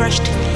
crushed